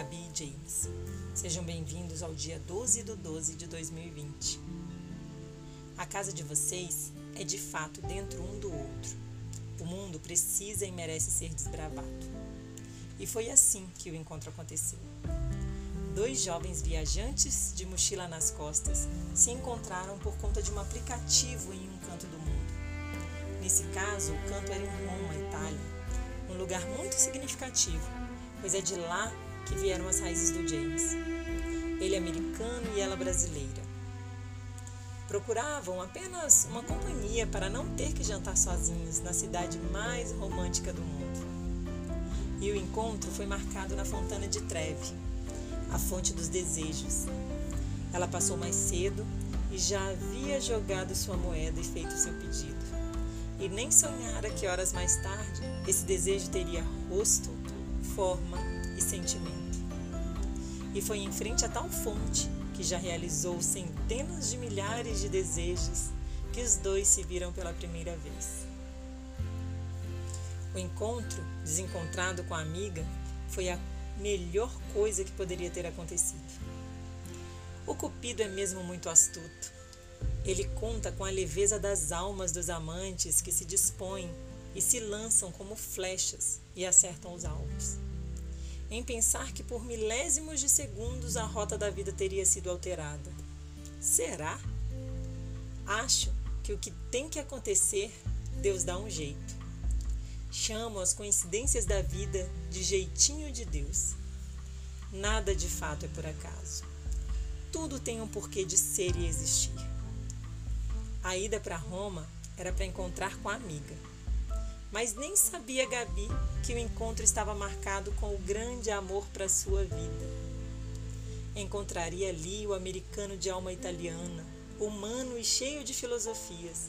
Gabi e James. Sejam bem-vindos ao dia 12 do 12 de 2020. A casa de vocês é de fato dentro um do outro. O mundo precisa e merece ser desbravado. E foi assim que o encontro aconteceu. Dois jovens viajantes de mochila nas costas se encontraram por conta de um aplicativo em um canto do mundo. Nesse caso, o canto era em Roma, Itália, um lugar muito significativo, pois é de lá que vieram as raízes do James. Ele é americano e ela brasileira. Procuravam apenas uma companhia para não ter que jantar sozinhos na cidade mais romântica do mundo. E o encontro foi marcado na Fontana de Treve, a fonte dos desejos. Ela passou mais cedo e já havia jogado sua moeda e feito seu pedido. E nem sonhara que horas mais tarde esse desejo teria rosto, forma e sentimento. E foi em frente a tal fonte que já realizou centenas de milhares de desejos que os dois se viram pela primeira vez. O encontro, desencontrado com a amiga, foi a melhor coisa que poderia ter acontecido. O Cupido é mesmo muito astuto. Ele conta com a leveza das almas dos amantes que se dispõem e se lançam como flechas e acertam os alvos. Em pensar que por milésimos de segundos a rota da vida teria sido alterada. Será? Acho que o que tem que acontecer, Deus dá um jeito. Chamo as coincidências da vida de jeitinho de Deus. Nada de fato é por acaso. Tudo tem um porquê de ser e existir. A ida para Roma era para encontrar com a amiga. Mas nem sabia Gabi que o encontro estava marcado com o grande amor para sua vida. Encontraria ali o americano de alma italiana, humano e cheio de filosofias,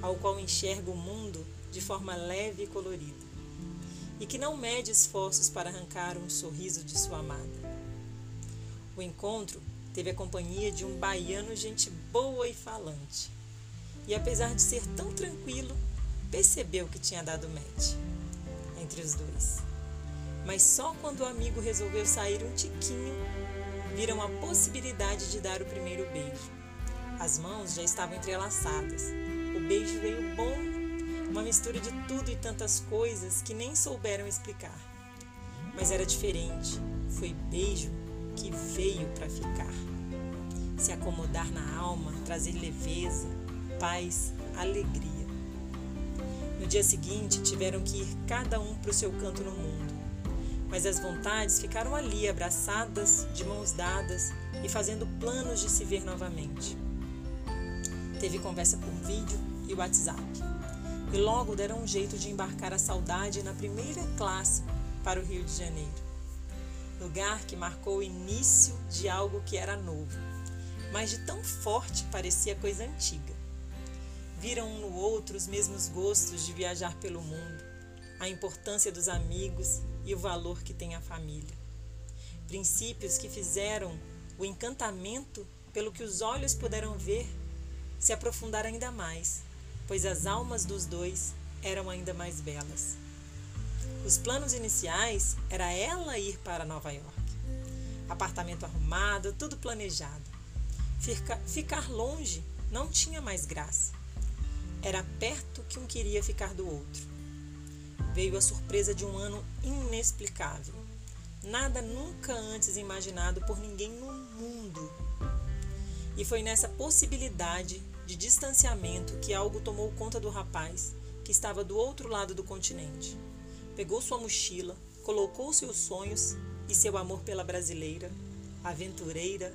ao qual enxerga o mundo de forma leve e colorida, e que não mede esforços para arrancar um sorriso de sua amada. O encontro teve a companhia de um baiano gente boa e falante, e apesar de ser tão tranquilo, percebeu que tinha dado match entre os dois. Mas só quando o amigo resolveu sair um tiquinho, viram a possibilidade de dar o primeiro beijo. As mãos já estavam entrelaçadas. O beijo veio bom uma mistura de tudo e tantas coisas que nem souberam explicar. Mas era diferente. Foi beijo que veio para ficar. Se acomodar na alma, trazer leveza, paz, alegria. No dia seguinte, tiveram que ir cada um para o seu canto no mundo. Mas as vontades ficaram ali, abraçadas, de mãos dadas e fazendo planos de se ver novamente. Teve conversa por vídeo e WhatsApp e logo deram um jeito de embarcar a saudade na primeira classe para o Rio de Janeiro. Lugar que marcou o início de algo que era novo, mas de tão forte parecia coisa antiga. Viram um no outro os mesmos gostos de viajar pelo mundo, a importância dos amigos e o valor que tem a família. Princípios que fizeram o encantamento pelo que os olhos puderam ver se aprofundar ainda mais pois as almas dos dois eram ainda mais belas. Os planos iniciais era ela ir para Nova York. Apartamento arrumado, tudo planejado. Fica, ficar longe não tinha mais graça. Era perto que um queria ficar do outro. Veio a surpresa de um ano inexplicável. Nada nunca antes imaginado por ninguém no mundo. E foi nessa possibilidade de distanciamento que algo tomou conta do rapaz, que estava do outro lado do continente. Pegou sua mochila, colocou seus sonhos e seu amor pela brasileira, aventureira,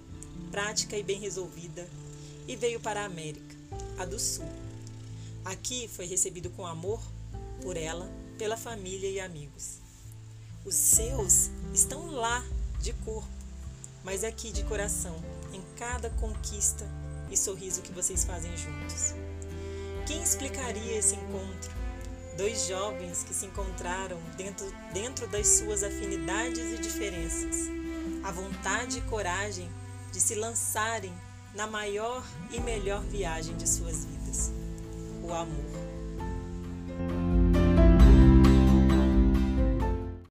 prática e bem resolvida, e veio para a América, a do Sul. Aqui foi recebido com amor por ela, pela família e amigos. Os seus estão lá de corpo, mas aqui de coração, em cada conquista e sorriso que vocês fazem juntos. Quem explicaria esse encontro? Dois jovens que se encontraram dentro, dentro das suas afinidades e diferenças, a vontade e coragem de se lançarem na maior e melhor viagem de suas vidas o amor.